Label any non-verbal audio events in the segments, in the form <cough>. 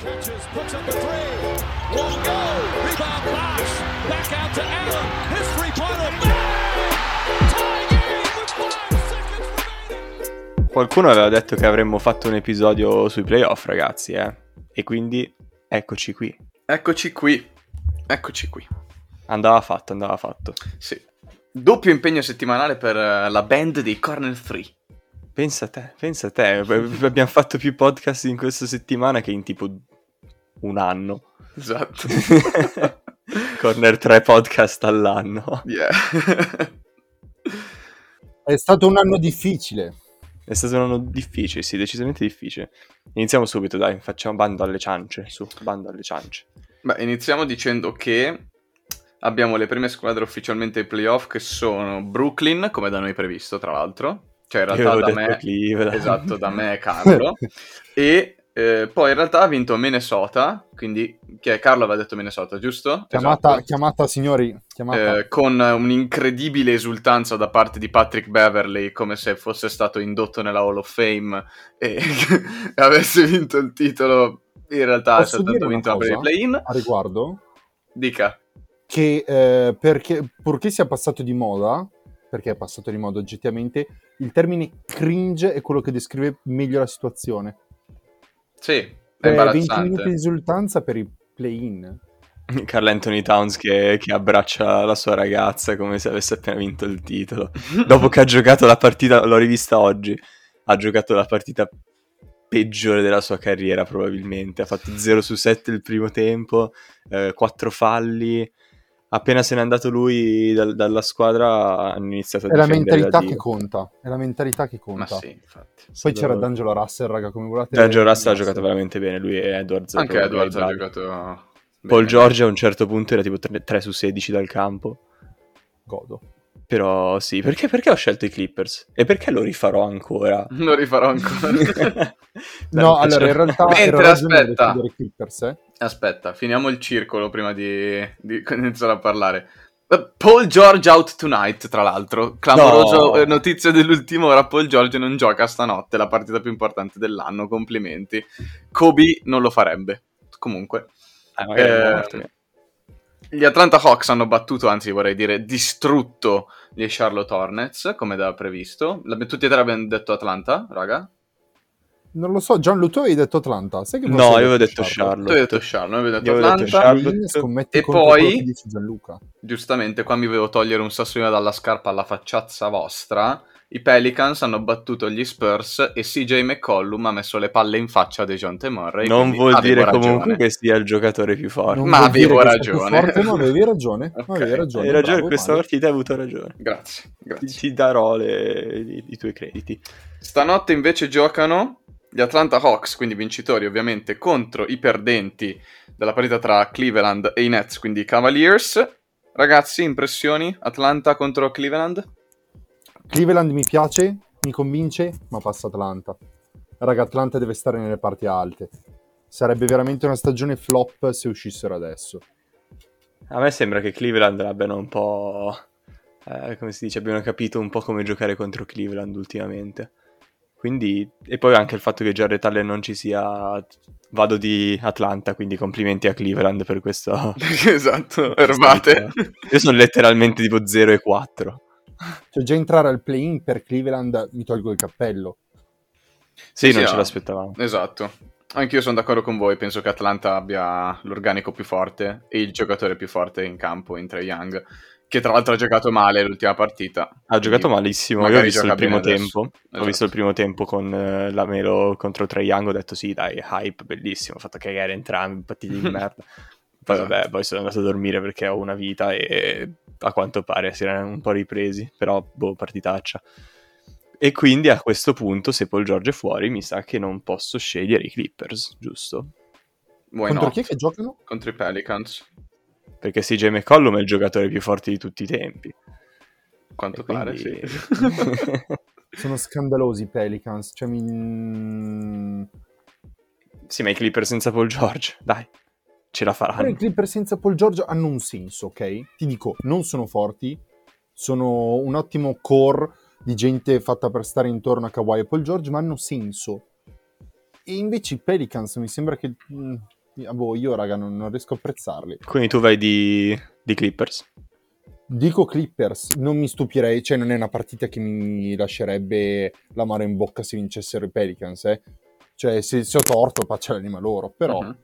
Catches, puts up a three. Won't go. Rebound Bosch. Back out to Allen. His three-pointer. Bang! Tie game with five seconds remaining. Qualcuno aveva detto che avremmo fatto un episodio sui playoff, ragazzi, eh. E quindi eccoci qui. Eccoci qui. Eccoci qui. Andava fatto, andava fatto. Sì. Doppio impegno settimanale per eh, la band dei Cornell 3. Pensa a te, pensa a te. <laughs> Abbiamo fatto più podcast in questa settimana che in tipo un anno. Esatto. <laughs> Corner 3 podcast all'anno. yeah. È stato un anno difficile. È stato un anno difficile, sì, decisamente difficile. Iniziamo subito, dai, facciamo bando alle ciance, su, bando alle ciance. Beh, iniziamo dicendo che abbiamo le prime squadre ufficialmente ai playoff che sono Brooklyn, come da noi previsto, tra l'altro. Cioè, in realtà da me... Cleveland. Esatto, da me e <laughs> Carlo. e eh, poi in realtà ha vinto Minnesota, quindi che è Carlo aveva detto Minnesota, giusto? Chiamata, Esatto. chiamata signori, chiamata. Eh, con un'incredibile esultanza da parte di Patrick Beverly, come se fosse stato indotto nella Hall of Fame e <laughs> avesse vinto il titolo. In realtà ha soltanto vinto la play-in. a riguardo, Dica. che eh, perché, purché sia passato di moda, perché è passato di moda oggettivamente, il termine cringe è quello che descrive meglio la situazione. Sì, è Eh, 20 minuti di esultanza per i play-in. Carl Anthony Towns che, che abbraccia la sua ragazza come se avesse appena vinto il titolo. Dopo che ha giocato la partita, l'ho rivista oggi, ha giocato la partita peggiore della sua carriera probabilmente. Ha fatto 0 su 7 il primo tempo, 4 falli. Appena se n'è andato lui dal- dalla squadra hanno iniziato a È la mentalità che conta. È la mentalità che Ma conta. sì, infatti. Poi c'era Sì. D'Angelo Russell, raga, come volete. D'Angelo Russell ha giocato veramente bene, lui e Edwards. Anche Edwards ha giocato. Paul bene. George a un certo punto era tipo 3, su 16 dal campo. Godo. Però sì, perché, perché ho scelto i Clippers? E perché lo rifarò ancora? <laughs> Lo rifarò ancora. <laughs> No, allora in realtà Mentre, aspetta. i Clippers, eh. Aspetta, finiamo il circolo prima di, di <laughs> iniziare a parlare. Eh, Paul George out tonight, tra l'altro. Clamoroso No. eh, notizia dell'ultima ora. Paul George non gioca stanotte, la partita più importante dell'anno. Complimenti. Kobe non lo farebbe. Comunque, Eh, è Eh, morto. gli Atlanta Hawks hanno battuto, anzi vorrei dire distrutto gli Charlotte Hornets, come da previsto. Tutti e tre abbiamo detto Atlanta, raga. Non lo so, Gianlu, tu avevi detto Atlanta. Sai che No, io avevo detto Tu hai Charlotte. detto Charlotte, noi abbiamo detto Io avevo detto. Charlotte. E poi- quello che dice Gianluca. Giustamente, qua mi volevo togliere un sassolino dalla scarpa alla facciazza vostra. I Pelicans hanno battuto gli Spurs e CJ McCollum ha messo le palle in faccia a DeJounte Murray. Non vuol dire ragione. comunque che sia il giocatore più forte. Non Ma avevo ragione. Forte, ma avevi ragione. <laughs> Ok. Avevi ragione. Hai ragione, bravo, questa Mario. partita hai avuto ragione. Grazie, Ti, grazie. ti darò le- i, i tuoi crediti. Stanotte invece giocano gli Atlanta Hawks, quindi vincitori ovviamente, contro i perdenti della partita tra Cleveland e i Nets, quindi i Cavaliers. Ragazzi, impressioni? Atlanta contro Cleveland? Cleveland mi piace, mi convince, ma passa Atlanta. Raga, Atlanta deve stare nelle parti alte. Sarebbe veramente una stagione flop se uscissero adesso. A me sembra che Cleveland l'abbiano un po'... eh, come si dice, abbiano capito un po' come giocare contro Cleveland ultimamente. Quindi... E poi anche il fatto che Jared Allen non ci sia... Vado di Atlanta, quindi complimenti a Cleveland per questo... <laughs> esatto, erbate. Io sono letteralmente tipo 0 e 4. Cioè, già entrare al play-in per Cleveland mi tolgo il cappello. Sì, Sì, non sì, ce ah. l'aspettavamo. Esatto. Anch'io sono d'accordo con voi, penso che Atlanta abbia l'organico più forte e il giocatore più forte in campo in Trae Young, che tra l'altro ha giocato male l'ultima partita. Ha giocato malissimo. Io ho visto il primo tempo. Ho Esatto. visto il primo tempo con eh, la Melo contro Trae Young. Ho detto sì, dai, hype, bellissimo. Ho fatto cagare entrambi, partiti di <laughs> merda. Poi Esatto. vabbè, poi sono andato a dormire perché ho una vita e a quanto pare si erano un po' ripresi. Però, boh, partitaccia. E quindi a questo punto, se Paul George è fuori, mi sa che non posso scegliere i Clippers, giusto? Why Contro not? chi è che giocano? Contro i Pelicans, Perché CJ McCollum è il giocatore più forte di tutti i tempi. quanto E pare, quindi- sì. <laughs> <laughs> Sono scandalosi i Pelicans. Cioè, mi... sì, ma i Clippers senza Paul George, dai, ce la Però faranno. i Clippers senza Paul George hanno un senso, ok? Ti dico, non sono forti, sono un ottimo core di gente fatta per stare intorno a Kawhi e Paul George, ma hanno senso. E invece i Pelicans mi sembra che... boh, io raga non, non riesco a apprezzarli. Quindi tu vai di, di Clippers. Dico Clippers, non mi stupirei, cioè non è una partita che mi lascerebbe l'amaro in bocca se vincessero i Pelicans, eh. Cioè, se, se ho torto, faccia l'anima loro, però... Mhm.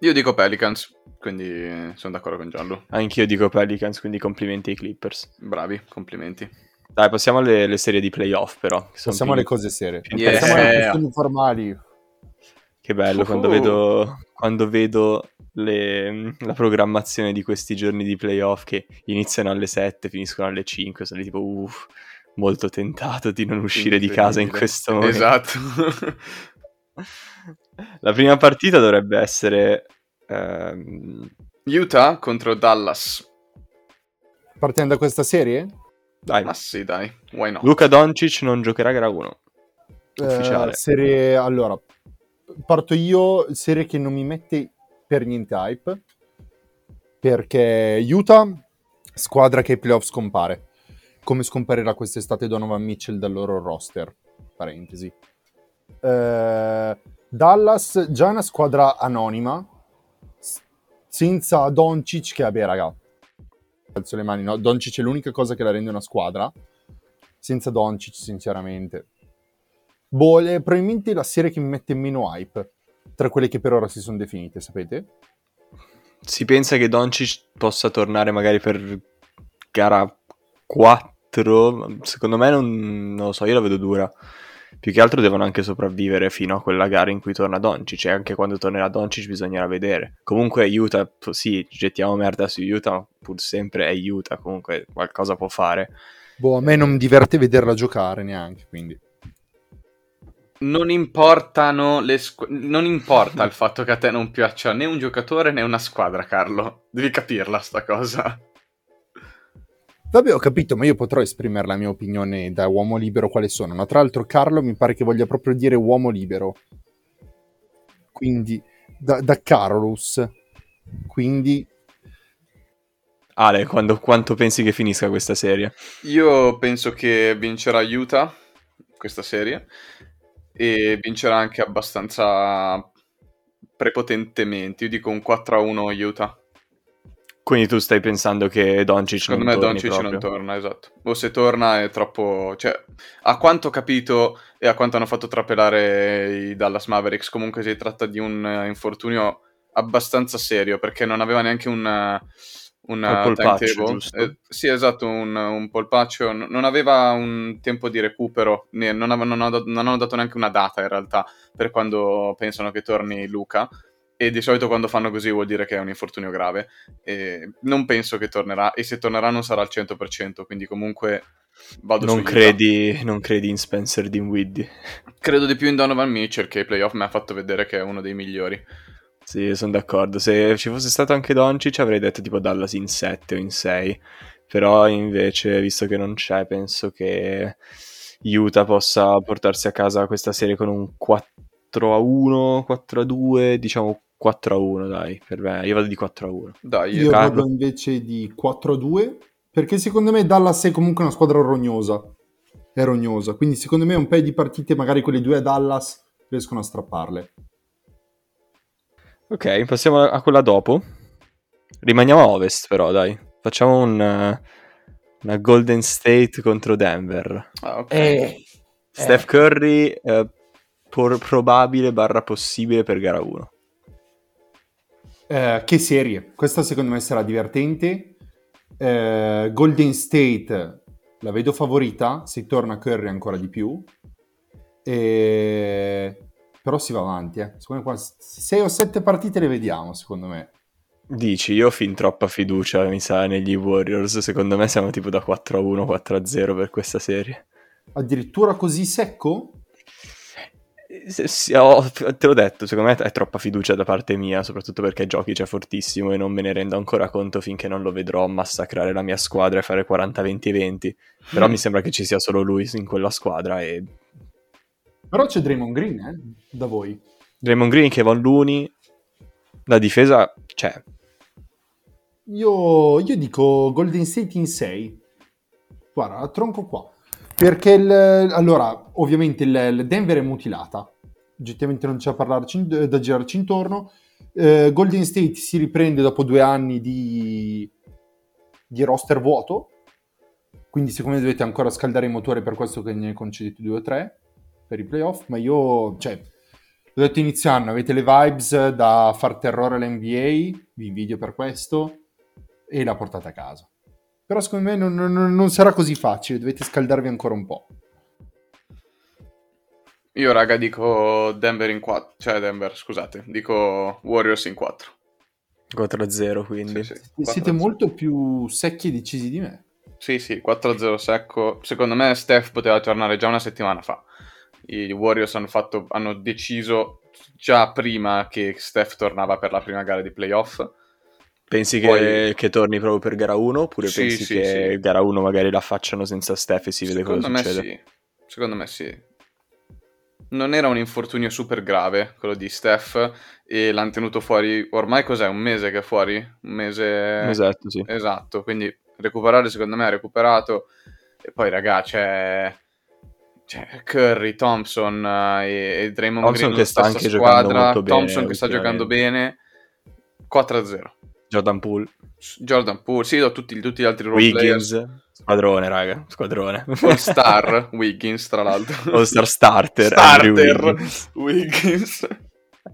Io dico Pelicans, quindi sono d'accordo con Giallo. Anch'io dico Pelicans, quindi complimenti ai Clippers. Bravi, complimenti. Dai, passiamo alle, alle serie di playoff però. Passiamo più- alle cose serie. Yeah. Passiamo alle questioni formali. Che bello quando Oh. vedo, quando vedo le- la programmazione di questi giorni di playoff che iniziano alle 7, finiscono alle 5, sono tipo uff, molto tentato di non uscire di casa in questo momento. Esatto. <laughs> La prima partita dovrebbe essere ehm, Utah contro Dallas. Partiamo da questa serie? dai, Ma sì, dai, why not? Luca Doncic non giocherà gara 1. Eh, Ufficiale. serie... Allora, parto io, serie che non mi mette per niente hype, perché Utah, squadra che ai playoff scompare. Come scomparirà quest'estate Donovan Mitchell dal loro roster? Parentesi. Eh, Dallas, già una squadra anonima, senza Doncic che, vabbè, raga, alzo le mani, no? Doncic è l'unica cosa che la rende una squadra, senza Doncic, sinceramente. Boh, è probabilmente la serie che mi mette meno hype tra quelle che per ora si sono definite, sapete? Si pensa che Doncic possa tornare magari per gara 4. Secondo me non, non lo so, io la vedo dura. Più che altro devono anche sopravvivere fino a quella gara in cui torna Doncic. E anche quando tornerà Doncic bisognerà vedere. Comunque Utah, p- sì, gettiamo merda su Utah, ma pur sempre è Utah. Comunque qualcosa può fare. Boh, a me non mi diverte vederla giocare neanche, quindi. Non importano le squ- non importa il fatto che a te non piaccia né un giocatore né una squadra, Carlo. Devi capirla sta cosa. Vabbè, ho capito, ma io potrò esprimere la mia opinione da uomo libero quale sono. Ma tra l'altro Carlo mi pare che voglia proprio dire uomo libero. Quindi, da, da Carolus. Quindi, Ale, quando- quanto pensi che finisca questa serie? Io penso che vincerà Utah questa serie e vincerà anche abbastanza prepotentemente. Io dico un 4-1 Utah. Quindi tu stai pensando che Doncic Secondo non me torni Doncic proprio? non torna, esatto. O se torna è troppo... Cioè, a quanto ho capito e a quanto hanno fatto trapelare i Dallas Mavericks, comunque si tratta di un infortunio abbastanza serio, perché non aveva neanche un... un Un polpaccio, timetable. Eh, sì, esatto, un, un polpaccio. N- Non aveva un tempo di recupero, né- non, ave- non hanno dat- non hanno dato neanche una data in realtà per quando pensano che torni Luca. E di solito quando fanno così vuol dire che è un infortunio grave. E non penso che tornerà. E se tornerà non sarà al 100%. Quindi comunque vado Non credi, non credi in Spencer Dinwiddie? Credo di più in Donovan Mitchell che ai playoff mi ha fatto vedere che è uno dei migliori. Sì, sono d'accordo. Se ci fosse stato anche Doncic avrei detto tipo Dallas in 7 o in 6. Però invece, visto che non c'è, penso che Utah possa portarsi a casa questa serie con un 4 a 1, 4 a 2, diciamo 4 a 1, dai, per me. Io vado di 4 a 1. Dai, io Carlo. vado invece di 4-2, perché secondo me Dallas è comunque una squadra rognosa. È rognosa, quindi secondo me un paio di partite, magari quelle due a Dallas, riescono a strapparle. Ok, passiamo a quella dopo. Rimaniamo a ovest però, dai. Facciamo un, eh, una Golden State contro Denver. Ah, ok. Eh, Steph Curry, eh, por- probabile barra possibile per gara 1. Eh, che serie? Questa secondo me sarà divertente. Eh, Golden State la vedo favorita, se torna Curry ancora di più. E... Però si va avanti, eh. Secondo me qua 6 o 7 partite le vediamo, secondo me. Dici, io ho fin troppa fiducia, mi sa, negli Warriors. Secondo me siamo tipo da 4 a 1, 4 a 0 per questa serie. Addirittura così secco? Se- sì, ho- te l'ho detto, secondo me è troppa fiducia da parte mia, soprattutto perché giochi c'è fortissimo e non me ne rendo ancora conto finché non lo vedrò massacrare la mia squadra e fare 40-20-20. Però mi sembra che ci sia solo lui in quella squadra e Però c'è Draymond Green, eh, da voi. Draymond Green, Kevon Looney, la difesa c'è. Io, io dico Golden State in 6. Guarda, la tronco qua. Perché il, allora, ovviamente il, il Denver è mutilata. oggettivamente non c'è da, parlarci, da girarci intorno. Eh, Golden State si riprende dopo due anni di, di roster vuoto, quindi secondo me dovete ancora scaldare i motori per questo che ne concedete due o tre per i playoff, ma io, cioè, l'ho detto inizio anno, avete le vibes da far terrore all'NBA, vi invidio per questo, e la portate a casa. Però secondo me non, non, non sarà così facile, dovete scaldarvi ancora un po'. Io, raga, dico Denver in 4. Cioè, Denver, scusate. Dico Warriors in 4. 4-0, quindi. Sì, sì, Siete 4-0. molto più secchi e decisi di me. Sì, sì, 4-0 secco. Secondo me Steph poteva tornare già una settimana fa. I Warriors hanno, fatto, hanno deciso già prima che Steph tornava per la prima gara di playoff. Pensi Poi- che, che torni proprio per gara 1 oppure Sì, pensi sì, che sì. gara 1 magari la facciano senza Steph e si vede cosa Secondo me succede? sì. Secondo me sì. Non era un infortunio super grave quello di Steph e l'hanno tenuto fuori ormai cos'è? Un mese che è fuori? Un mese... Esatto, sì. Esatto, quindi recuperare secondo me ha recuperato e poi raga c'è, c'è Curry, Thompson eh, e, e Draymond Thompson Green che sta anche giocando squadra, molto bene Thompson che sta giocando bene. 4-0 Jordan Poole, Jordan Poole, sì, tutti, tutti gli altri role players. Wiggins, squadrone, raga, squadrone. All Star <laughs> Wiggins tra l'altro. All Star starter, Starter Wiggins.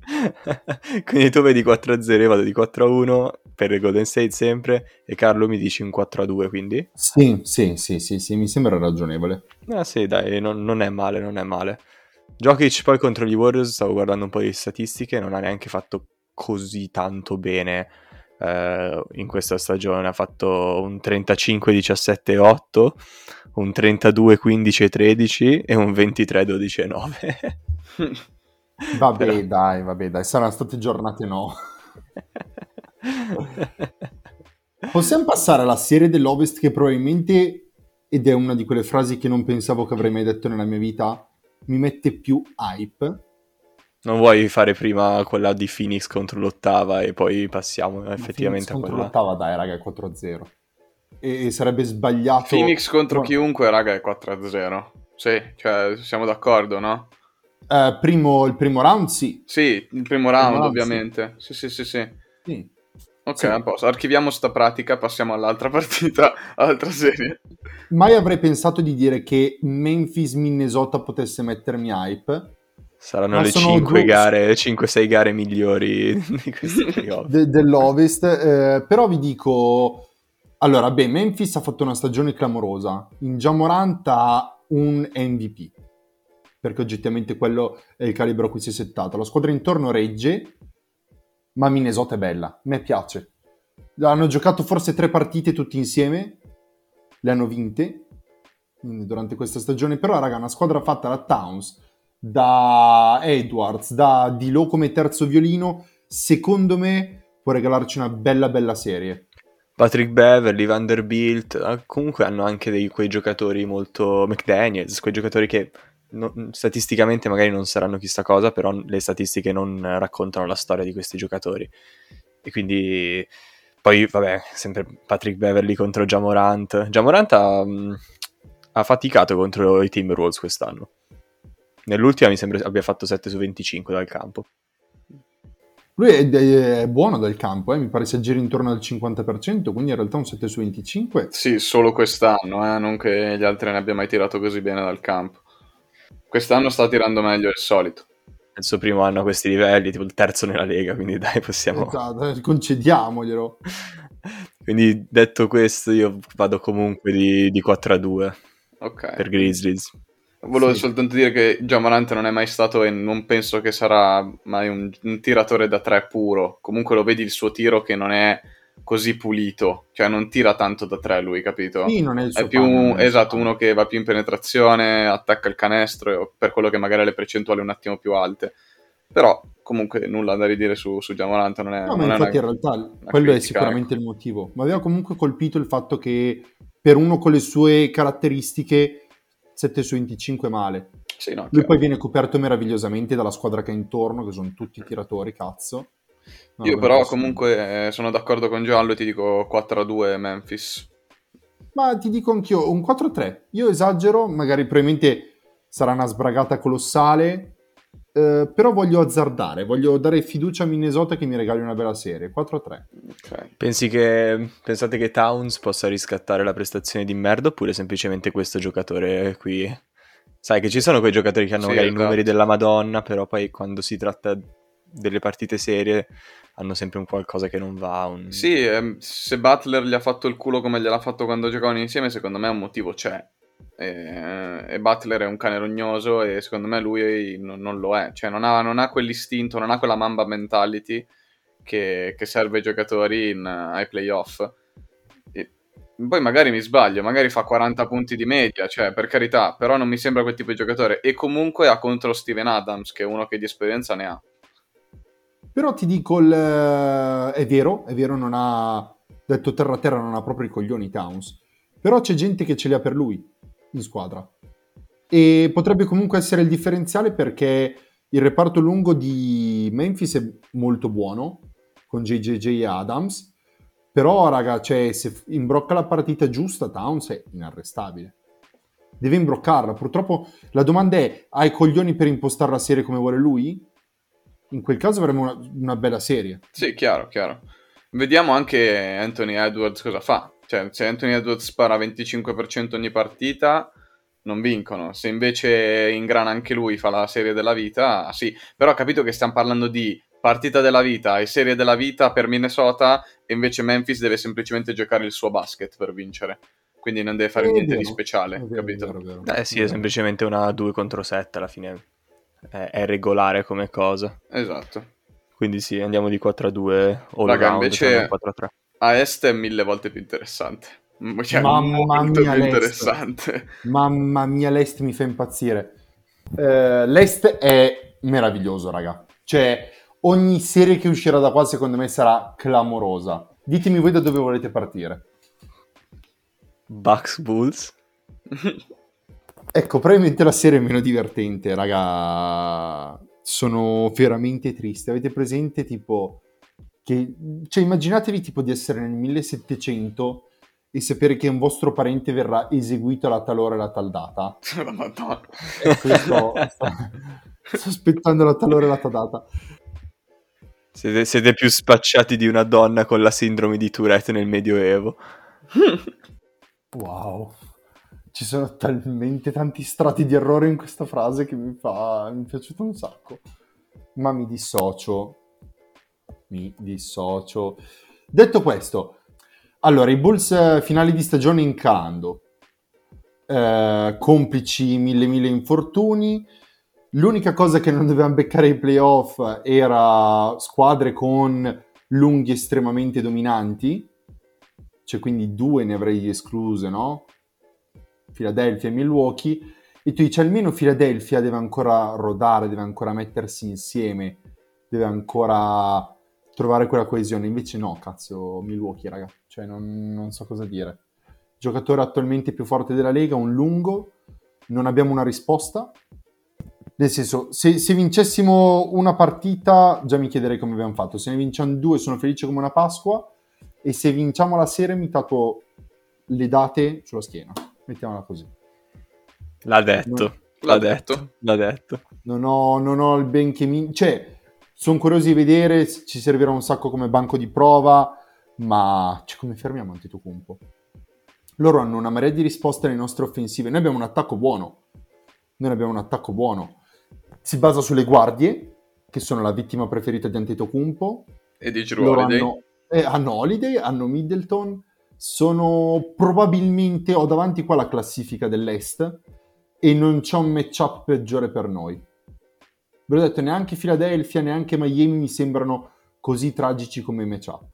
<laughs> Quindi tu vedi 4-0, io vado di 4-1 per il Golden State sempre e Carlo mi dici un 4-2, quindi? Sì, sì, sì, sì, sì, mi sembra ragionevole. Ah sì, dai, non, non è male, non è male. Jokic poi contro gli Warriors, stavo guardando un po' di statistiche, non ha neanche fatto così tanto bene eh, in questa stagione. Ha fatto un 35-17-8, un 32-15-13 e un 23-12-9. <laughs> <laughs> Vabbè, Però- dai, vabbè, dai, saranno state giornate no. Possiamo passare alla serie dell'Ovest che probabilmente, ed è una di quelle frasi che non pensavo che avrei mai detto nella mia vita, mi mette più hype. non vuoi fare prima quella di Phoenix contro l'ottava e poi passiamo Ma effettivamente a Phoenix contro quella? l'ottava, dai, raga, è 4-0. E, e sarebbe sbagliato... Phoenix contro No. chiunque raga è 4-0 sì, cioè siamo d'accordo no? Eh, primo, il primo round, sì. Sì, il primo round round, ovviamente sì sì sì sì Sì. Ok, Sì. a posto. Archiviamo sta pratica, passiamo all'altra <laughs> partita, all'altra serie. Mai avrei pensato di dire che Memphis-Minnesota potesse mettermi hype. Saranno Ma le sono 5 due- gare, le 5-6 gare migliori di questi <laughs> playoff. de- dell'Ovest, eh, però vi dico... Allora, beh, Memphis ha fatto una stagione clamorosa. In Jamorant ha un MVP, perché oggettivamente quello è il calibro a cui si è settato. La squadra intorno regge, ma Minnesota è bella, a me piace. Hanno giocato forse tre partite tutti insieme, le hanno vinte durante questa stagione, però raga, una squadra fatta da Towns, da Edwards, da Dilo come terzo violino, secondo me può regalarci una bella bella serie. Patrick Beverly, Vanderbilt, eh, comunque hanno anche dei, quei giocatori molto McDaniels, quei giocatori che no- statisticamente magari non saranno chissà cosa, però le statistiche non raccontano la storia di questi giocatori. E quindi poi, vabbè, sempre Patrick Beverly contro Jamorant. Jamorant ha, mh, ha faticato contro i Timberwolves quest'anno. Nell'ultima mi sembra abbia fatto 7 su 25 dal campo. Lui è, è buono dal campo, eh, mi pare si aggira intorno al 50%, quindi in realtà un 7 su 25. Sì, solo quest'anno, eh, non che gli altri ne abbia mai tirato così bene dal campo. Quest'anno sta tirando meglio del solito. Il suo primo anno a questi livelli, tipo il terzo nella Lega, quindi dai, possiamo... Esatto, eh, concediamoglielo. <laughs> Quindi detto questo, io vado comunque di, di 4 a 2 Ok. per Grizzlies. Volevo Sì. soltanto dire che Giamarante non è mai stato e non penso che sarà mai un, un tiratore da tre puro. Comunque lo vedi il suo tiro che non è così pulito, cioè non tira tanto da tre lui, capito? Sì, non è il suo È più è suo esatto, uno che va più in penetrazione, attacca il canestro, per quello che magari ha le percentuali un attimo più alte. Però comunque nulla da ridire su, su Giamorante, non è, No, ma non è infatti una- in realtà quello è critica, sicuramente il motivo. Mi aveva comunque colpito il fatto che per uno con le sue caratteristiche 7 su 25 è male. Sì, no, Lui chiaro. poi viene coperto meravigliosamente dalla squadra che ha intorno, che sono tutti tiratori, cazzo. No, Io però comunque eh, sono d'accordo con Giallo e ti dico 4 a 2 Memphis. Ma ti dico anch'io, un 4-3. Io esagero, magari probabilmente sarà una sbragata colossale, Eh, però voglio azzardare, voglio dare fiducia a Minnesota che mi regali una bella serie. 4-3. Ok. Pensi che, pensate che Towns possa riscattare la prestazione di merda oppure semplicemente questo giocatore qui? Sai che ci sono quei giocatori che hanno Sì, magari i esatto. numeri della Madonna, però poi quando si tratta delle partite serie hanno sempre un qualcosa che non va. un- Sì, ehm, se Butler gli ha fatto il culo come gliel'ha fatto quando giocavano insieme, secondo me un motivo c'è. E, e Butler è un cane rognoso e secondo me lui non, non lo è. Cioè non ha, non ha quell'istinto, non ha quella mamba mentality che, che serve ai giocatori in, ai playoff. Poi magari mi sbaglio, magari fa 40 punti di media, cioè per carità, però non mi sembra quel tipo di giocatore. E comunque ha contro Steven Adams, che è uno che di esperienza ne ha. Però ti dico, il- è vero, è vero, non ha detto terra terra, non ha proprio i coglioni Towns. Però c'è gente che ce li ha per lui in squadra. E potrebbe comunque essere il differenziale perché il reparto lungo di Memphis è molto buono, con JJJ e Adams. Però, raga, cioè, se imbrocca la partita giusta, Towns è inarrestabile. Deve imbroccarla. Purtroppo la domanda è: ha i coglioni per impostare la serie come vuole lui? In quel caso avremo una, una bella serie. Sì, chiaro, chiaro. Vediamo anche Anthony Edwards cosa fa. Cioè, se Anthony Edwards spara 25% ogni partita, non vincono. Se invece ingrana anche lui, fa la serie della vita, sì. Però ho capito che stiamo parlando di partita della vita e serie della vita per Minnesota e invece Memphis deve semplicemente giocare il suo basket per vincere. Quindi non deve fare È niente vero, di speciale, vero, capito? vero. Eh sì, è semplicemente una 2 contro 7 alla fine. È, è regolare come cosa. Esatto. Quindi sì, andiamo di 4 a 2 all Raga, round, invece- cioè non 4 a 3. A est è mille volte più interessante. Cioè, Mamma molto mia, più l'est. interessante. Mamma mia, l'Est mi fa impazzire. Eh, L'Est è meraviglioso, raga. Cioè, ogni serie che uscirà da qua, secondo me, sarà clamorosa. Ditemi voi da dove volete partire. Bucks Bulls. <laughs> Ecco, probabilmente la serie è meno divertente, raga. Sono veramente triste. Avete presente, tipo, che... Cioè, immaginatevi, tipo, di essere nel 1700 e sapere che un vostro parente verrà eseguito alla tal ora e alla tal data. <laughs> La Madonna. Ecco, io sto, sto, sto aspettando la tal ora e la tal data. Siete, siete più spacciati di una donna con la sindrome di Tourette nel Medioevo. Wow. Ci sono talmente tanti strati di errore in questa frase che mi fa... mi è piaciuto un sacco. Ma mi dissocio. Mi dissocio. Detto questo, allora, i Bulls eh, finali di stagione in cando. Eh, complici mille mille infortuni. L'unica cosa che non dovevamo beccare ai playoff era squadre con lunghi estremamente dominanti. Cioè, quindi due ne avrei escluse, no? Philadelphia e Milwaukee. E tu dici almeno Philadelphia deve ancora rodare, deve ancora mettersi insieme, deve ancora trovare quella coesione. Invece no, cazzo, Milwaukee, raga. Cioè, non, non so cosa dire. Giocatore attualmente più forte della Lega, un lungo. Non abbiamo una risposta. Nel senso, se, se vincessimo una partita, già mi chiederei come abbiamo fatto. Se ne vinciamo due, sono felice come una Pasqua. E se vinciamo la serie, mi tatuo le date sulla schiena. Mettiamola così. L'ha detto. L'ha L'ha detto. detto. L'ha detto. Non ho, non ho il ben che mi... Cioè, sono curioso di vedere, ci servirà un sacco come banco di prova, ma cioè, come fermiamo Antetokounmpo? Loro hanno una marea di risposte alle nostre offensive. Noi abbiamo un attacco buono. Noi abbiamo un attacco buono. Si basa sulle guardie, che sono la vittima preferita di Antetokounmpo. E di Drew Holiday. hanno, eh, hanno Holiday, hanno Middleton, sono probabilmente, ho davanti qua la classifica dell'Est e non c'è un matchup peggiore per noi. Ve l'ho detto, neanche Philadelphia, neanche Miami mi sembrano così tragici come matchup.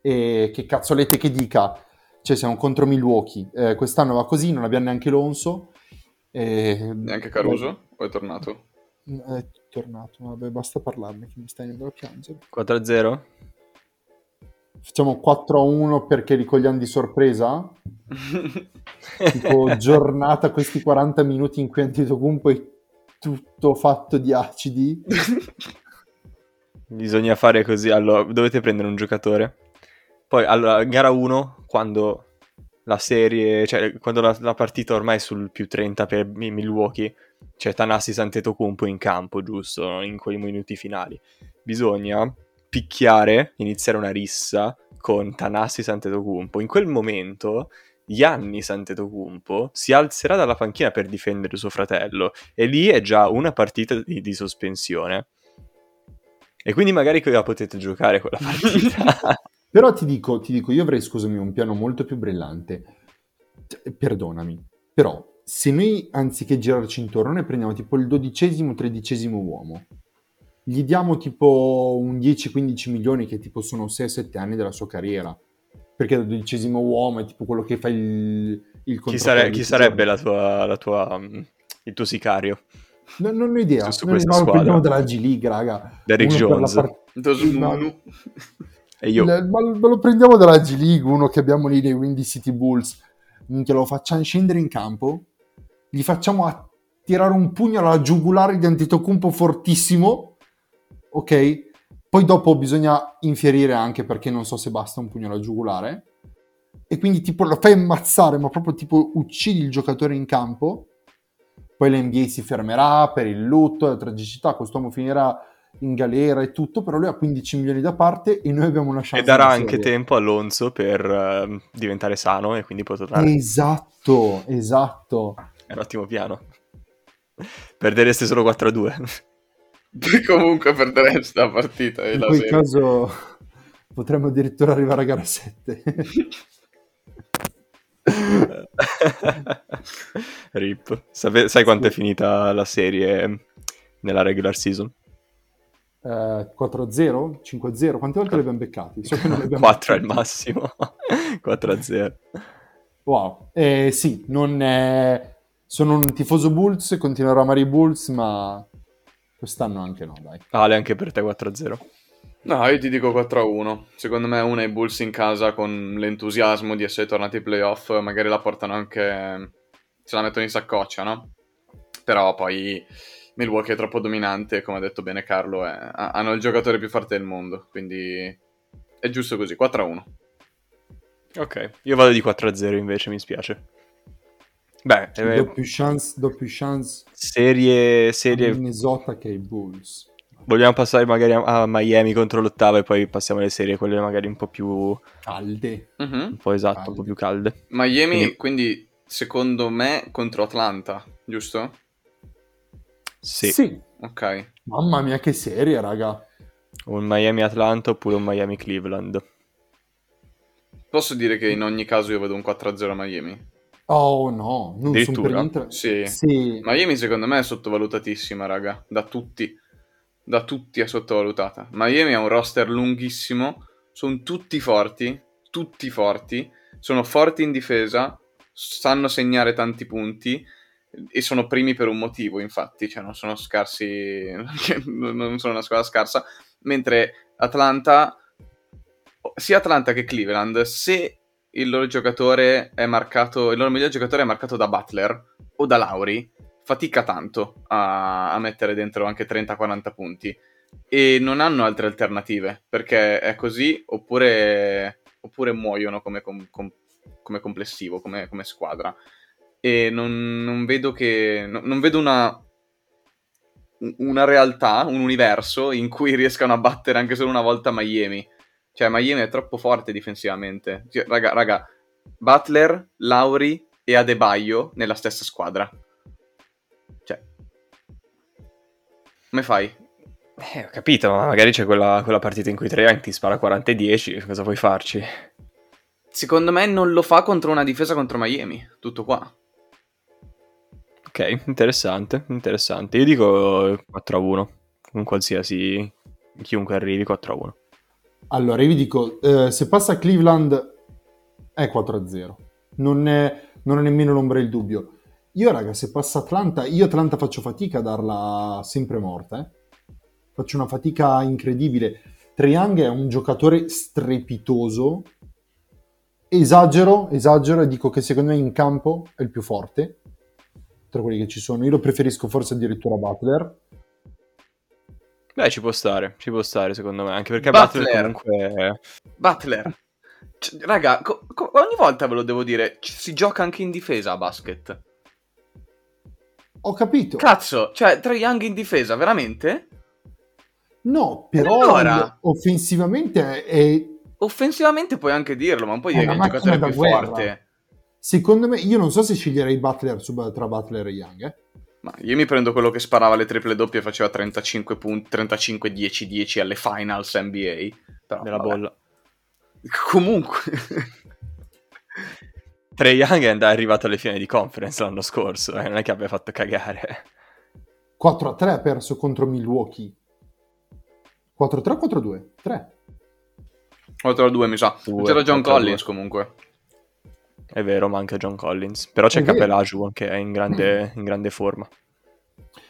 E che cazzolette che dica, cioè siamo contro Milwaukee, eh, quest'anno va così, non abbiamo neanche Lonso. E... Neanche Caruso? O è tornato? È tornato, vabbè, basta parlarne che mi stai venendo a piangere. 4 a 0? Facciamo 4 a 1 perché li cogliamo di sorpresa? <laughs> Tipo giornata questi 40 minuti in cui Antetokounmpo è tutto fatto di acidi. <laughs> Bisogna fare così. Allora, dovete prendere un giocatore. Poi, allora, gara 1, quando la serie, cioè quando la, la partita ormai è sul più 30 per Mi- Milwaukee, c'è Tanassi Santetocumpo in campo, giusto? In quei minuti finali. Bisogna picchiare, iniziare una rissa con Tanassi Santetocumpo. In quel momento Gianni Santetocumpo si alzerà dalla panchina per difendere suo fratello e lì è già una partita di, di sospensione. E quindi magari la potete giocare quella <laughs> partita. Però ti dico, ti dico, io avrei, scusami, un piano molto più brillante. Perdonami, però se noi anziché girarci intorno ne prendiamo tipo il dodicesimo, tredicesimo uomo, gli diamo tipo un 10-15 milioni che tipo sono 6-7 anni della sua carriera, perché il dodicesimo uomo è tipo quello che fa il, il chi, sare- da chi 10 sarebbe la tua, la tua, mm, il tuo sicario? No, non ho idea, su Noi questa no, lo squadra? prendiamo dalla G League, raga. Uno la Jones. part- Dosmunu. E io... Il- ma, ma lo prendiamo dalla G League, uno che abbiamo lì nei Windy City Bulls. Minchia, lo facciamo scendere in campo, gli facciamo a- tirare un pugno alla giugulare di Antetokounmpo fortissimo, ok? Poi dopo bisogna infierire anche perché non so se basta un pugno alla giugulare. E quindi tipo lo fai ammazzare, ma proprio tipo uccidi il giocatore in campo. Poi l'NBA si fermerà per il lutto, la tragicità, quest'uomo finirà in galera e tutto, però lui ha 15 milioni da parte e noi abbiamo una chance. E darà anche tempo a Alonso per eh, diventare sano e quindi può tornare. Esatto, esatto. È un ottimo piano. Perdereste solo 4-2. <laughs> Comunque perdereste la partita In quel serie. caso potremmo addirittura arrivare a gara 7. <laughs> Rip. Sape- sai quanto è finita la serie nella regular season? Eh, 4-0? 5-0? Quante volte li abbiamo beccati? So che non li abbiamo <laughs> 4 al massimo. 4-0. Wow. Eh, sì, non è... sono un tifoso Bulls, continuerò a amare i Bulls, ma quest'anno anche no, dai. Ale, anche per te 4-0. No, io ti dico 4-1. Secondo me una i Bulls in casa con l'entusiasmo di essere tornati ai playoff, magari la portano anche... se la mettono in saccoccia, no? Però poi Milwaukee è troppo dominante, come ha detto bene Carlo, è- ha- hanno il giocatore più forte del mondo, quindi è giusto così, 4-1. Ok, io vado di 4-0 invece, mi spiace. Beh, eh, Doppio chance, doppio chance serie, serie... Minnesota che ai Bulls. Vogliamo passare magari a, Miami contro l'ottava e poi passiamo alle serie, quelle magari un po' più... un Calde. Mhm. po' esatto, un po' più calde. Miami, Quindi- quindi secondo me contro Atlanta, giusto? Sì. Ok. Mamma mia che serie, raga. Un Miami-Atlanta oppure un Miami-Cleveland. Posso dire che in ogni caso io vedo un 4-0 a Miami? Oh no, non sono per Addirittura? niente... Sì. Sì. Miami secondo me è sottovalutatissima, raga, da tutti. Da tutti è sottovalutata. Miami ha un roster lunghissimo, sono tutti forti, tutti forti, sono forti in difesa, sanno segnare tanti punti e sono primi per un motivo, infatti, cioè non sono scarsi, <laughs> non sono una squadra scarsa, mentre Atlanta, sia Atlanta che Cleveland, se il loro giocatore è marcato, il loro miglior giocatore è marcato da Butler o da Lauri, fatica tanto a, a mettere dentro anche 30-40 punti e non hanno altre alternative perché è così oppure, oppure muoiono come, com- com- come complessivo, come, come squadra. E non, non vedo che. no- non vedo una. Una realtà, un universo in cui riescano a battere anche solo una volta Miami. Cioè, Miami è troppo forte difensivamente. Cioè, raga, raga, Butler, Lauri e Adebayo nella stessa squadra. Cioè, come fai? Eh, ho capito, ma magari c'è quella, quella partita in cui Trae ti spara 40 e 10, cosa puoi farci? Secondo me non lo fa contro una difesa contro Miami. Tutto qua. Ok, interessante, interessante. Io dico 4-1, con qualsiasi... chiunque arrivi 4-1. Allora, io vi dico, eh, se passa Cleveland è 4-0. Non è, non è nemmeno l'ombra del dubbio. Io, raga, se passa Atlanta, io Atlanta faccio fatica a darla sempre morta. eh. Faccio una fatica incredibile. Young è un giocatore strepitoso. Esagero, esagero e dico che secondo me in campo è il più forte tra quelli che ci sono. Io lo preferisco forse addirittura Butler. Beh, ci può stare, ci può stare secondo me, anche perché Butler. Butler comunque... Butler. C- raga, co- co- ogni volta ve lo devo dire, ci- si gioca anche in difesa a basket. Ho capito. Cazzo, cioè, Trae Young in difesa, veramente? no, però allora? offensivamente è, Offensivamente puoi anche dirlo, ma non puoi È dire che è il giocatore più guerra. forte. Secondo me, io non so se sceglierei Butler su- tra Butler e Young. Eh? Ma io mi prendo quello che sparava le triple doppie e faceva 35 punti, 35 10 10 alle finals NBA. Però, Della vabbè. bolla. Comunque. <laughs> Trey Young è arrivato alle finali di conference l'anno scorso, eh, non è che abbia fatto cagare. 4 a 3 ha perso contro Milwaukee. 4 a 3 o 4 a 2? 3. 4 a 2 mi sa. Due, C'era John Collins comunque. È vero, manca John Collins. Però c'è. Capelaju che è in grande, in grande forma.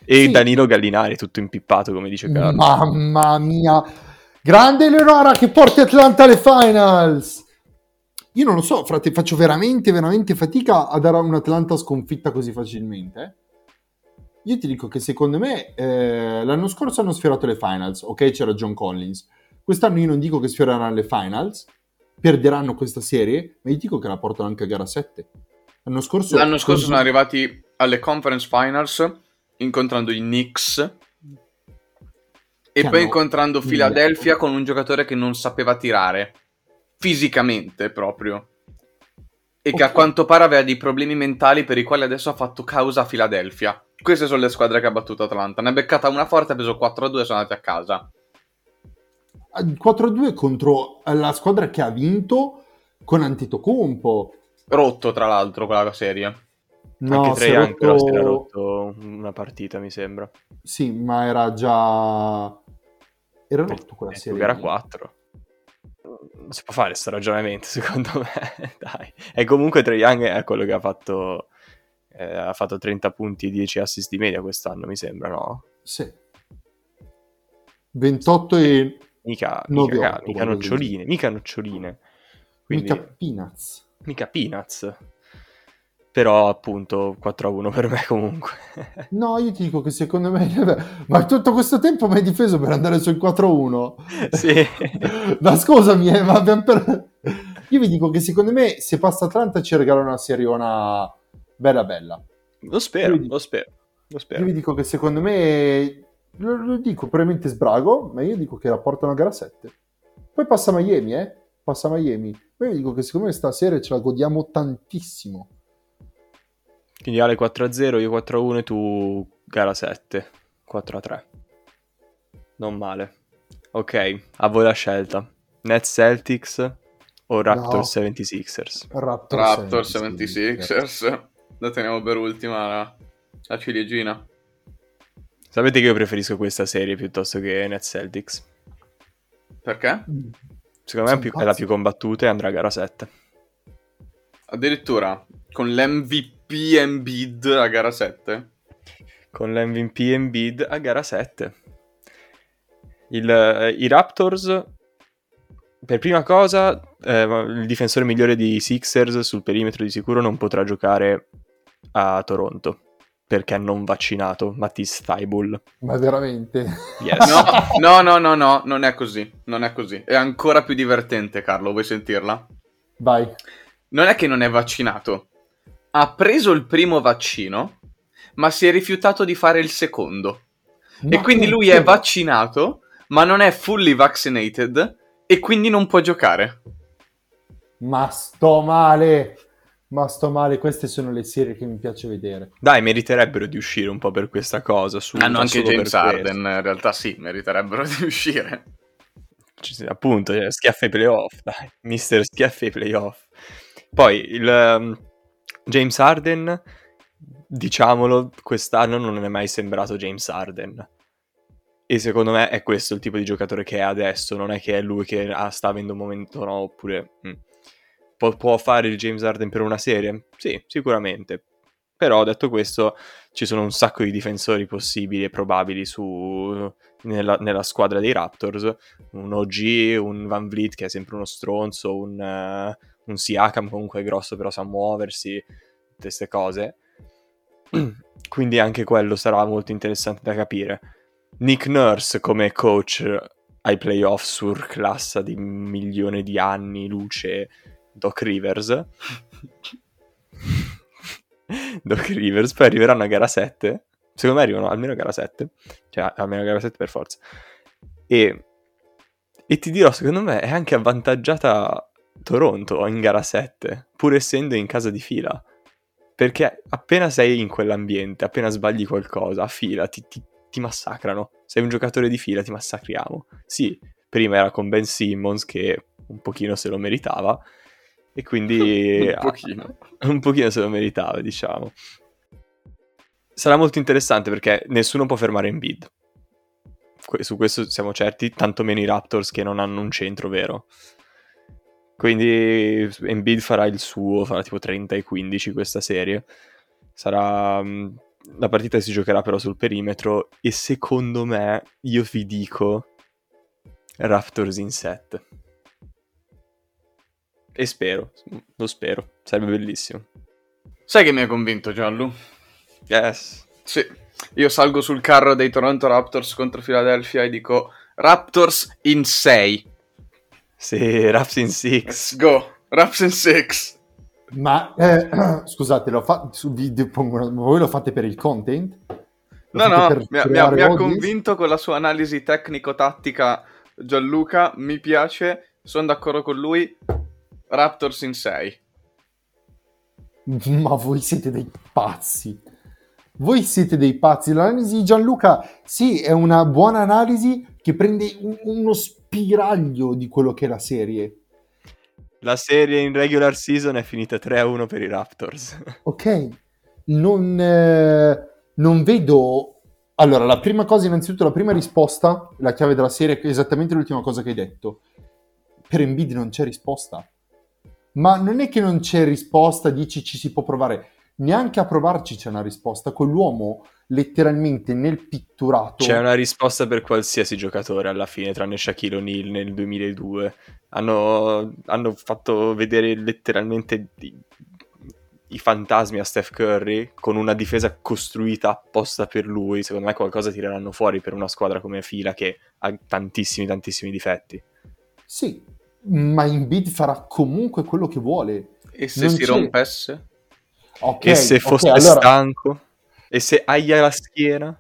E Sì. Danilo Gallinari, tutto impippato, come dice Carlo. Mamma mia. Grande Eleonora che porta Atlanta alle finals. Io non lo so, frate, faccio veramente, veramente fatica a dare un Atlanta sconfitta così facilmente. eh. Io ti dico che secondo me eh, l'anno scorso hanno sfiorato le finals. Ok, c'era John Collins. Quest'anno io non dico che sfioreranno le finals, perderanno questa serie, ma io dico che la portano anche a gara 7. L'anno scorso, L'anno scorso così- sono arrivati alle conference finals incontrando i Knicks e Che poi incontrando. Philadelphia con un giocatore che non sapeva tirare fisicamente proprio e che a quanto pare aveva dei problemi mentali per i quali adesso ha fatto causa a Philadelphia. Queste sono le squadre che ha battuto Atlanta. Ne ha beccata una forte, ha preso 4-2 e sono andati a casa. 4-2 contro la squadra che ha vinto con Antetokounmpo. Rotto, tra l'altro, quella serie. No, Anche Trey però si era rotto- rotto una partita, mi sembra. Sì, ma era già... Era rotto quella Eh, serie. Era lì. 4. Non si può fare questo ragionamento, <laughs> secondo me. Dai. E comunque Trey Young è quello che ha fatto... eh, ha fatto 30 punti e 10 assist di media quest'anno, mi sembra, no? Sì. 28 e Mica, mica, otto, mica noccioline, mica noccioline. Quindi, mica mica... peanuts. peanuts. Però appunto 4 a 1 per me comunque. <laughs> No, io ti dico che secondo me... Ma tutto questo tempo mi hai difeso per andare sul 4-1. sì. <laughs> Ma scusami, eh, ma abbiamo per... Io vi dico che secondo me se passa Atlanta ci regalano una seriona bella bella. Lo spero, Io- lo spero. Lo Io spero. vi dico che secondo me, lo, lo dico probabilmente sbrago, ma io dico che la portano a gara 7. Poi passa Miami, eh? Passa Miami. Poi vi dico che secondo me stasera ce la godiamo tantissimo. Quindi Ale 4 a 0, io 4 a 1 e tu gara 7. 4 a 3. Non male. Ok, a voi la scelta. Net Celtics o Raptors 76ers? Raptors, Raptors 76ers. 76ers. La teniamo per ultima la, la ciliegina. Sapete che io preferisco questa serie piuttosto che Net Celtics. Perché? Secondo me è, Sono più- è la più combattuta e andrà a gara 7. Addirittura con l'MVP Embiid a gara 7. Con l'MVP Embiid a gara 7. Il, eh, I Raptors, per prima cosa, eh, il difensore migliore di Sixers sul perimetro di sicuro non potrà giocare a Toronto perché non vaccinato, Matisse Thybulle. Ma veramente? Yes. No, no, no, no, no, non è così. Non è così. È ancora più divertente, Carlo. Vuoi sentirla? Vai. Non è che non è vaccinato. Ha preso il primo vaccino, ma si è rifiutato di fare il secondo. e Ma quindi lui è vaccinato, ma non è fully vaccinated e quindi non può giocare. Ma sto male. Ma sto male. Queste sono le serie che mi piace vedere. Dai, meriterebbero di uscire un po' per questa cosa. Su, Hanno anche James. Harden, in realtà sì, meriterebbero <laughs> di uscire. Ci si- appunto, schiaffa i playoff, dai. <laughs> Mister schiaffa i playoff. Poi il ehm, James Harden, diciamolo, quest'anno non è mai sembrato James Harden. E secondo me è questo il tipo di giocatore che è adesso, non è che è lui che ah, sta avendo un momento, no, oppure... mm. Può, può fare il James Harden per una serie? Sì, sicuramente. Però detto questo, ci sono un sacco di difensori possibili e probabili su, nella, nella squadra dei Raptors un OG, un Van Vliet che è sempre uno stronzo, un, eh, un Siakam comunque grosso però sa muoversi, tutte queste cose. <clears throat> Quindi anche quello sarà molto interessante da capire. Nick Nurse come coach ai playoff surclassa di milione di anni luce Doc Rivers. Doc Rivers, poi arriveranno a gara 7, secondo me arrivano almeno a gara 7, cioè almeno a gara 7 per forza, e, e ti dirò, secondo me è anche avvantaggiata Toronto in gara 7, pur essendo in casa di fila, perché appena sei in quell'ambiente, appena sbagli qualcosa, a fila ti, ti, ti massacrano, sei un giocatore di fila, ti massacriamo. Sì, prima era con Ben Simmons che un pochino se lo meritava, e quindi <laughs> un pochino. <laughs> un pochino se lo meritava, diciamo. Sarà molto interessante perché nessuno può fermare Embiid. Que- su questo siamo certi, tantomeno i Raptors che non hanno un centro vero. Quindi Embiid farà il suo, farà tipo 30 e 15 questa serie. Sarà la partita si giocherà però sul perimetro e secondo me io vi dico Raptors in 7. E spero, lo spero, sarebbe bellissimo. Sai che mi ha convinto Giallo? Yes. Sì, io salgo sul carro dei Toronto Raptors contro Philadelphia e dico Raptors in 6. Sì, Raps in 6. Let's go, Raps in 6. Ma eh, <clears throat> scusate, lo fa- su- vi- vi pongo una- voi lo fate per il content? Lo No, no, mi ha, mi ha- mi ha convinto con la sua analisi tecnico-tattica Gianluca, mi piace, sono d'accordo con lui, Raptors in 6. <laughs> Ma voi siete dei pazzi. Voi siete dei pazzi. L'analisi di Gianluca, sì, è una buona analisi che prende un- uno spiraglio di quello che è la serie. La serie in regular season è finita 3-1 per i Raptors. <laughs> Ok, non, eh, non vedo... Allora, la prima cosa, innanzitutto, la prima risposta, la chiave della serie, è esattamente l'ultima cosa che hai detto. Per Embiid non c'è risposta. Ma non è che non c'è risposta, dici ci si può provare. Neanche a provarci c'è una risposta. Quell'uomo, letteralmente, nel pitturato... C'è una risposta per qualsiasi giocatore alla fine, tranne Shaquille O'Neal nel 2002. Hanno, hanno fatto vedere letteralmente i, i fantasmi a Steph Curry con una difesa costruita apposta per lui. Secondo me qualcosa tireranno fuori per una squadra come Fila che ha tantissimi, tantissimi difetti. Sì, ma Embiid farà comunque quello che vuole. E se Non si c'è- rompesse? Ok, e se fosse allora, stanco? E se hai la schiena?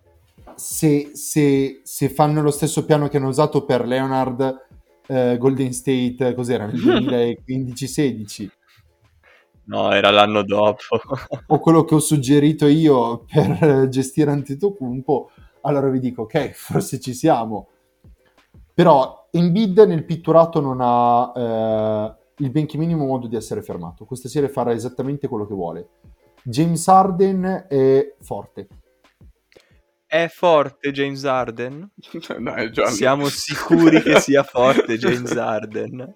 se, se- se fanno lo stesso piano che hanno usato per Leonard eh, Golden State, cos'era nel <laughs> 2015-16, No, era l'anno dopo. <laughs> o quello che ho suggerito io per eh, gestire Antetokounmpo, allora vi dico, ok, forse ci siamo. Però Embiid nel pitturato non ha eh, il benché minimo modo di essere fermato. Questa serie farà esattamente quello che vuole. James Harden è forte. È forte James Harden? <laughs> Dai, Gianlu. Siamo sicuri che sia forte <laughs> James Harden?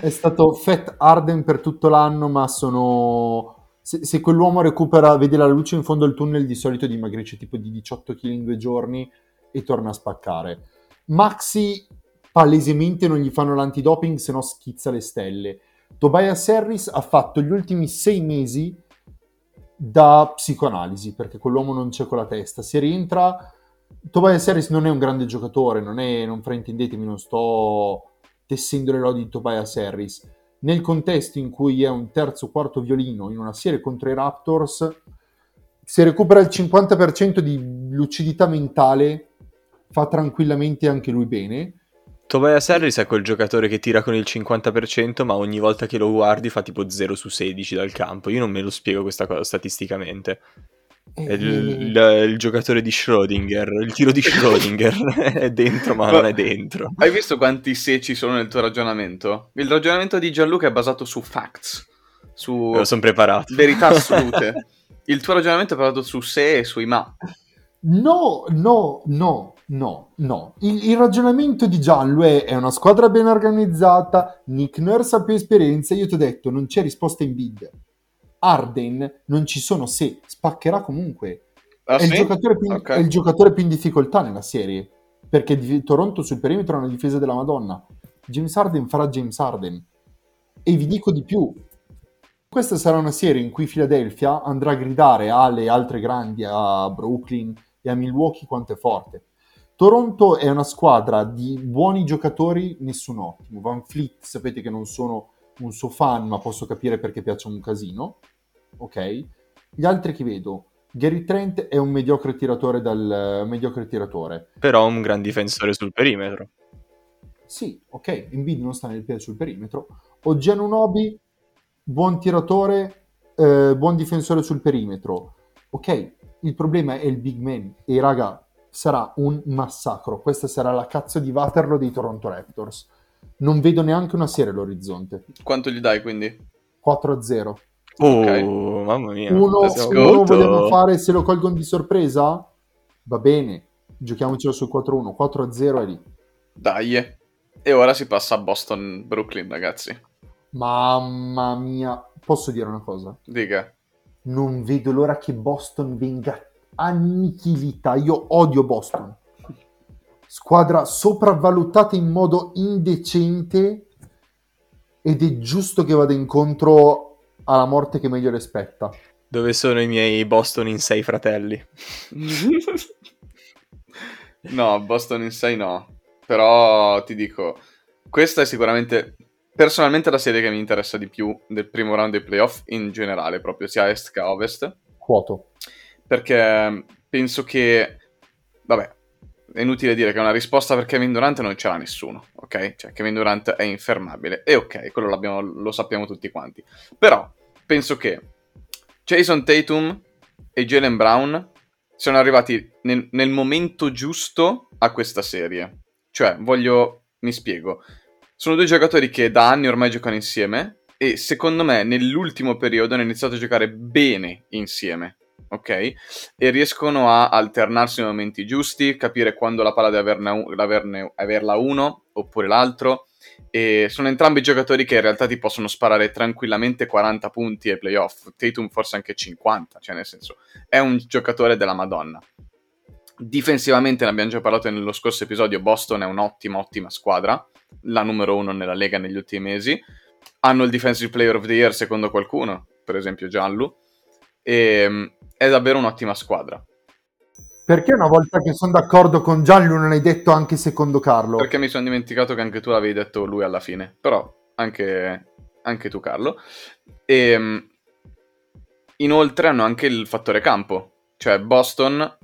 È stato Fat Arden per tutto l'anno, ma sono... Se, se quell'uomo recupera, vede la luce in fondo al tunnel, di solito dimagrisce tipo di 18 kg in due giorni e torna a spaccare. Maxi palesemente non gli fanno l'antidoping, se no schizza le stelle. Tobias Harris ha fatto gli ultimi sei mesi da psicoanalisi, perché quell'uomo non c'è con la testa. Se rientra... Tobias Harris non è un grande giocatore, non, è, non fraintendetemi, non sto tessendo le lodi di Tobias Harris. Nel contesto in cui è un terzo quarto violino in una serie contro i Raptors, se recupera il 50% di lucidità mentale, fa tranquillamente anche lui bene. Tobias Harris è quel giocatore che tira con il 50%, ma ogni volta che lo guardi fa tipo 0 su 16 dal campo. Io non me lo spiego questa cosa statisticamente. È il, il- il giocatore di Schrödinger, il tiro di Schrödinger <laughs> è dentro ma non è dentro. Hai visto quanti se ci sono nel tuo ragionamento? Il ragionamento di Gianluca è basato su facts, su lo sono preparato. verità assolute. <laughs> Il tuo ragionamento è basato su se e sui ma. No, no, no, no, no. Il, il ragionamento di Gianlu è, è una squadra ben organizzata, Nick Nurse ha più esperienza, io ti ho detto non c'è risposta in bid. Arden non ci sono se, spaccherà comunque. Ah, è, il sì? giocatore più, Ok. è il giocatore più in difficoltà nella serie, perché di- Toronto sul perimetro ha una difesa della Madonna. James Arden farà James Arden. E vi dico di più, questa sarà una serie in cui Philadelphia andrà a gridare alle altre grandi, a Brooklyn e a Milwaukee quanto è forte. Toronto è una squadra di buoni giocatori, nessun ottimo. Van Fleet, sapete che non sono un suo fan, ma posso capire perché piace un casino. Ok? Gli altri che vedo, Gary Trent è un mediocre tiratore dal mediocre tiratore. Però un gran difensore sul perimetro. Sì, ok, Embiid non sta nel piede sul perimetro. Oggiano Nobi, buon tiratore, eh, buon difensore sul perimetro. Ok, il problema è il big man e raga, sarà un massacro. Questa sarà la cazzo di Waterloo dei Toronto Raptors. Non vedo neanche una serie all'orizzonte. Quanto gli dai quindi? 4-0. Oh, Ok. mamma mia. Uno, uno vogliamo fare se lo colgono di sorpresa? Va bene, giochiamocelo sul 4-1. 4-0 è lì. Dai. E ora si passa a Boston-Brooklyn, ragazzi. Mamma mia, posso dire una cosa? Dica. Non vedo l'ora che Boston venga annichilita. Io odio Boston. Squadra sopravvalutata in modo indecente ed è giusto che vada incontro alla morte che meglio le spetta. Dove sono i miei Boston in sei fratelli? <laughs> no, Boston in 6 no. Però ti dico, questa è sicuramente personalmente la serie che mi interessa di più del primo round dei playoff in generale, proprio sia est che ovest. Quoto. Perché penso che, vabbè, è inutile dire che una risposta per Kevin Durant non ce l'ha nessuno, ok? Cioè, Kevin Durant è infermabile. E ok, quello lo sappiamo tutti quanti. Però penso che Jason Tatum e Jalen Brown siano arrivati nel, nel momento giusto a questa serie. Cioè, voglio... mi spiego. Sono due giocatori che da anni ormai giocano insieme e secondo me nell'ultimo periodo hanno iniziato a giocare bene insieme, ok? E riescono a alternarsi nei momenti giusti, capire quando la palla deve averne averla uno oppure l'altro. E sono entrambi giocatori che in realtà ti possono sparare tranquillamente 40 punti ai playoff. Tatum forse anche 50, cioè nel senso è un giocatore della Madonna. Difensivamente, ne abbiamo già parlato nello scorso episodio, Boston è un'ottima, ottima squadra, la numero uno nella Lega negli ultimi mesi. Hanno il Defensive Player of the Year secondo qualcuno, per esempio Giallo, e mm, è davvero un'ottima squadra. Perché una volta che sono d'accordo con Gianlu non hai detto anche secondo Carlo? Perché mi sono dimenticato che anche tu l'avevi detto lui alla fine, però anche, anche tu Carlo. E mm, inoltre hanno anche il fattore campo, cioè Boston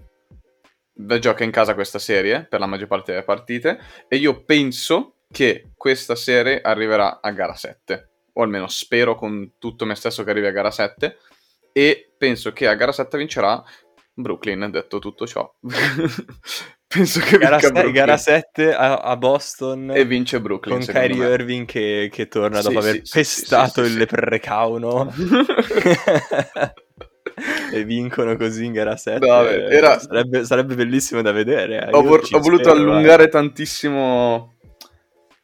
gioca in casa questa serie per la maggior parte delle partite e io penso che questa serie arriverà a gara 7, o almeno spero con tutto me stesso che arrivi a gara 7 e penso che a gara 7 vincerà Brooklyn, detto tutto ciò. <laughs> penso che Gara, se- gara 7 a, a Boston E vince Brooklyn. con Kyrie me. Irving che, che torna Sì, dopo aver sì, pestato sì, sì, il. Precauno <laughs> e vincono così in gara 7. No, vabbè, era- sarebbe, sarebbe bellissimo da vedere. eh. ho, vor- ho voluto spero, eh. allungare tantissimo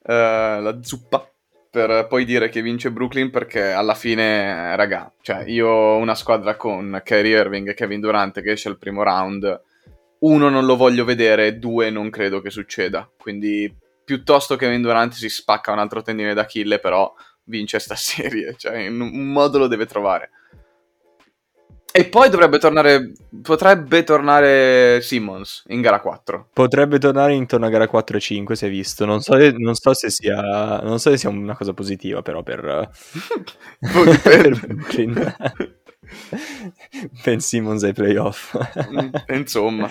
eh, la zuppa per poi dire che vince Brooklyn perché alla fine, raga, cioè io ho una squadra con Kyrie Irving e Kevin Durant che esce al primo round, uno non lo voglio vedere, due non credo che succeda, quindi piuttosto Kevin Durant si spacca un altro tendine d'Achille però vince sta <laughs> serie, cioè in un modo lo deve trovare. E poi dovrebbe tornare, potrebbe tornare Simmons in gara 4. Potrebbe tornare intorno a gara 4 e 5, si è visto. Non so, non so se sia non so se sia una cosa positiva, però per, <laughs> Boh, <laughs> per Brooklyn. <laughs> Ben Simmons ai playoff. Mm, Insomma,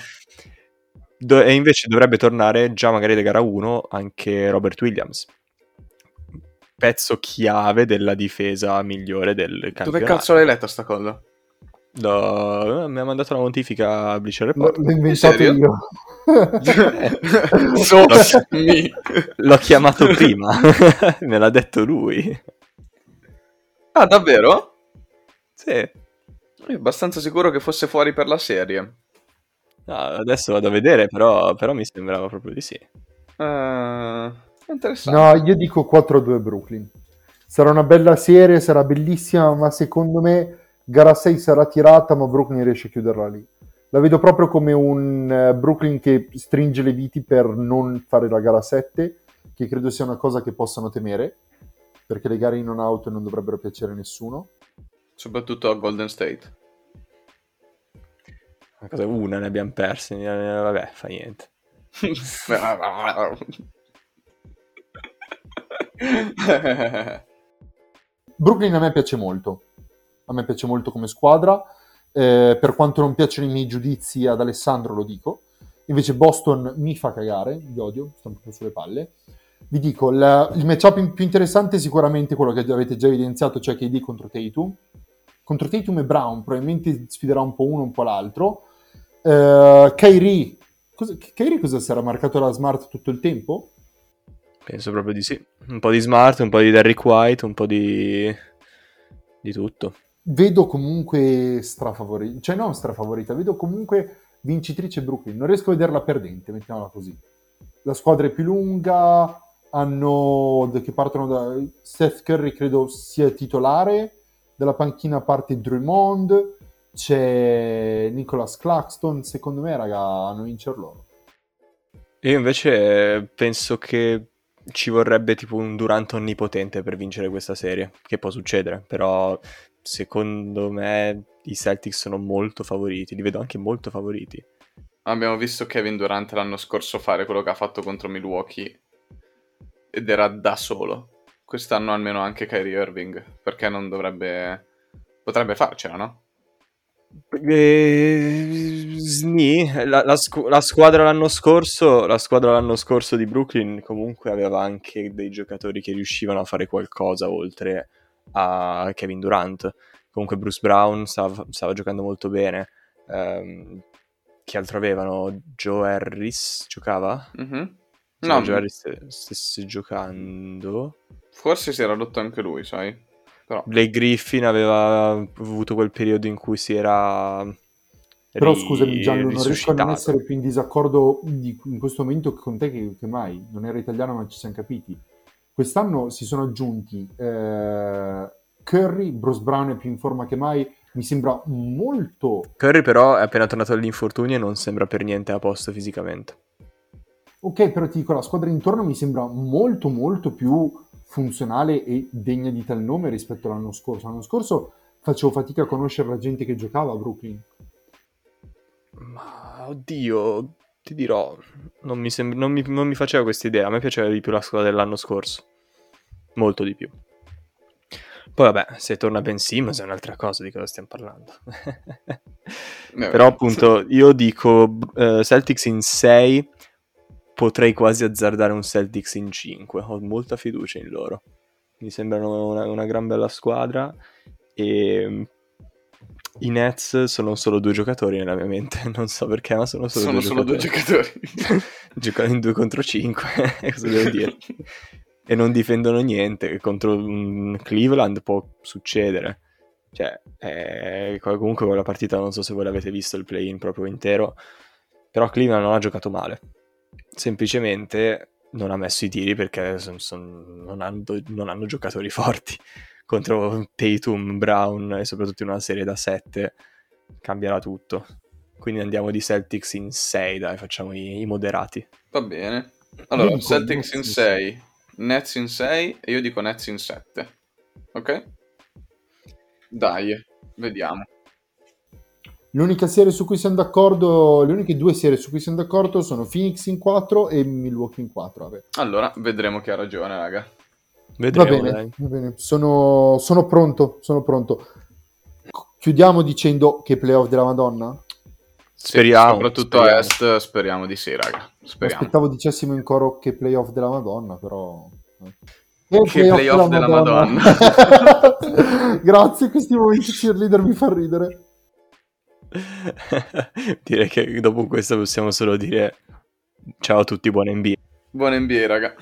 Do- e invece dovrebbe tornare già magari da gara 1 anche Robert Williams. Pezzo chiave della difesa migliore del campionato. dove cazzo l'hai letta sta cosa? No, mi ha mandato la notifica a Bleacher L'ho Report. l'ho inventato serio? io. <laughs> so. L'ho chiamato prima, <laughs> me l'ha detto lui. Ah, davvero? Sì. Io abbastanza sicuro che fosse fuori per la serie. No, adesso vado a vedere, però, però mi sembrava proprio di sì. Eh, interessante. No, io dico 4-2 Brooklyn. Sarà una bella serie, sarà bellissima, ma secondo me gara 6 sarà tirata, ma Brooklyn riesce a chiuderla lì. La vedo proprio come un eh, Brooklyn che stringe le viti per non fare la gara 7, che credo sia una cosa che possano temere, perché le gare in non out non dovrebbero piacere a nessuno. Soprattutto a Golden State. Una, cosa, una ne abbiamo perse, vabbè, fa niente. <laughs> Brooklyn a me piace molto. A me piace molto come squadra. eh, per quanto non piacciono i miei giudizi ad Alessandro lo dico. Invece Boston mi fa cagare, vi odio, sto proprio sulle palle. Vi dico, la- il matchup più interessante è sicuramente quello che avete già evidenziato, cioè KD contro Tatum. Contro Tatum e Brown probabilmente sfiderà un po' uno, un po' l'altro. Eh, Kyrie, cosa, Kyrie cosa sarà marcato da Smart tutto il tempo? Penso proprio di sì. Un po' di Smart, un po' di Derrick White, un po' di... di tutto. Vedo comunque strafavorita, cioè non strafavorita, vedo comunque vincitrice Brooklyn. Non riesco a vederla perdente, mettiamola così. La squadra è più lunga, hanno che partono da Seth Curry, credo sia titolare. Dalla panchina parte Drummond, c'è Nicholas Claxton. Secondo me, raga, hanno vincer loro. Io invece penso che ci vorrebbe tipo un Durant onnipotente per vincere questa serie, che può succedere, però secondo me i Celtics sono molto favoriti, li vedo anche molto favoriti. Abbiamo visto Kevin Durant l'anno scorso fare quello che ha fatto contro Milwaukee ed era da solo. Quest'anno almeno anche Kyrie Irving, perché non dovrebbe... potrebbe farcela, no? Eh, la, la scu- la squadra l'anno scorso, la squadra l'anno scorso di Brooklyn comunque aveva anche dei giocatori che riuscivano a fare qualcosa oltre a Kevin Durant. Comunque Bruce Brown stava, stava giocando molto bene. Ehm, chi altro avevano? Joe Harris giocava? Mhm. Se No, Joe Harris stesse giocando. forse si era rotto anche lui, sai? Però... Blake Griffin aveva avuto quel periodo in cui si era. Però ri- scusami Gianlu, non riesco a non essere più in disaccordo di- in questo momento con te che, che mai. Non era italiano ma ci siamo capiti. Quest'anno si sono aggiunti eh, Curry, Bruce Brown è più in forma che mai. Mi sembra molto... Curry, però, è appena tornato dall'infortunio e non sembra per niente a posto fisicamente. Ok, però ti dico, la squadra intorno mi sembra molto molto più funzionale e degna di tal nome rispetto all'anno scorso. L'anno scorso facevo fatica a conoscere la gente che giocava a Brooklyn. Ma oddio, ti dirò, non mi, sem- non mi- non mi faceva questa idea. A me piaceva di più la squadra dell'anno scorso. Molto di più. Poi vabbè, se torna Ben Simmons è un'altra cosa di cosa stiamo parlando. <laughs> Eh, Però appunto io dico eh, Celtics in 6, potrei quasi azzardare un Celtics in 5. Ho molta fiducia in loro. Mi sembrano una, una gran bella squadra e mm, i Nets sono solo due giocatori nella mia mente. <laughs> Non so perché, ma sono solo Sono due solo due giocatori. giocatori. <laughs> Giocano in 2 contro 5, <laughs> cosa devo dire? E non difendono niente. Contro un Cleveland può succedere. Cioè, eh, comunque quella partita non so se voi l'avete visto il play-in proprio intero, però Cleveland non ha giocato male. Semplicemente non ha messo i tiri perché son- son- non, hanno, non hanno giocatori forti. Contro Tatum, Brown e soprattutto in una serie da 7 cambierà tutto. Quindi andiamo di Celtics in 6, dai, facciamo i, i moderati. Va bene. Allora, dico Celtics in 6, Nets in 6 e io dico Nets in 7. Ok? Dai, vediamo. L'unica serie su cui siamo d'accordo, le uniche due serie su cui siamo d'accordo sono Phoenix in 4 e Milwaukee in 4. Vabbè. Allora, vedremo chi ha ragione, raga. Va Vedremo, bene, dai. va bene. Sono, sono pronto, sono pronto. Chiudiamo dicendo che playoff della Madonna? Sì, Speriamo, soprattutto speriamo. a Est, speriamo di sì, raga. Speriamo. Aspettavo dicessimo in coro che playoff della Madonna, però... eh. Che playoff della <laughs> Grazie, questi momenti cheerleader mi fa ridere. <laughs> Direi che dopo questo possiamo solo dire ciao a tutti, buona NBA. Buon NBA, raga.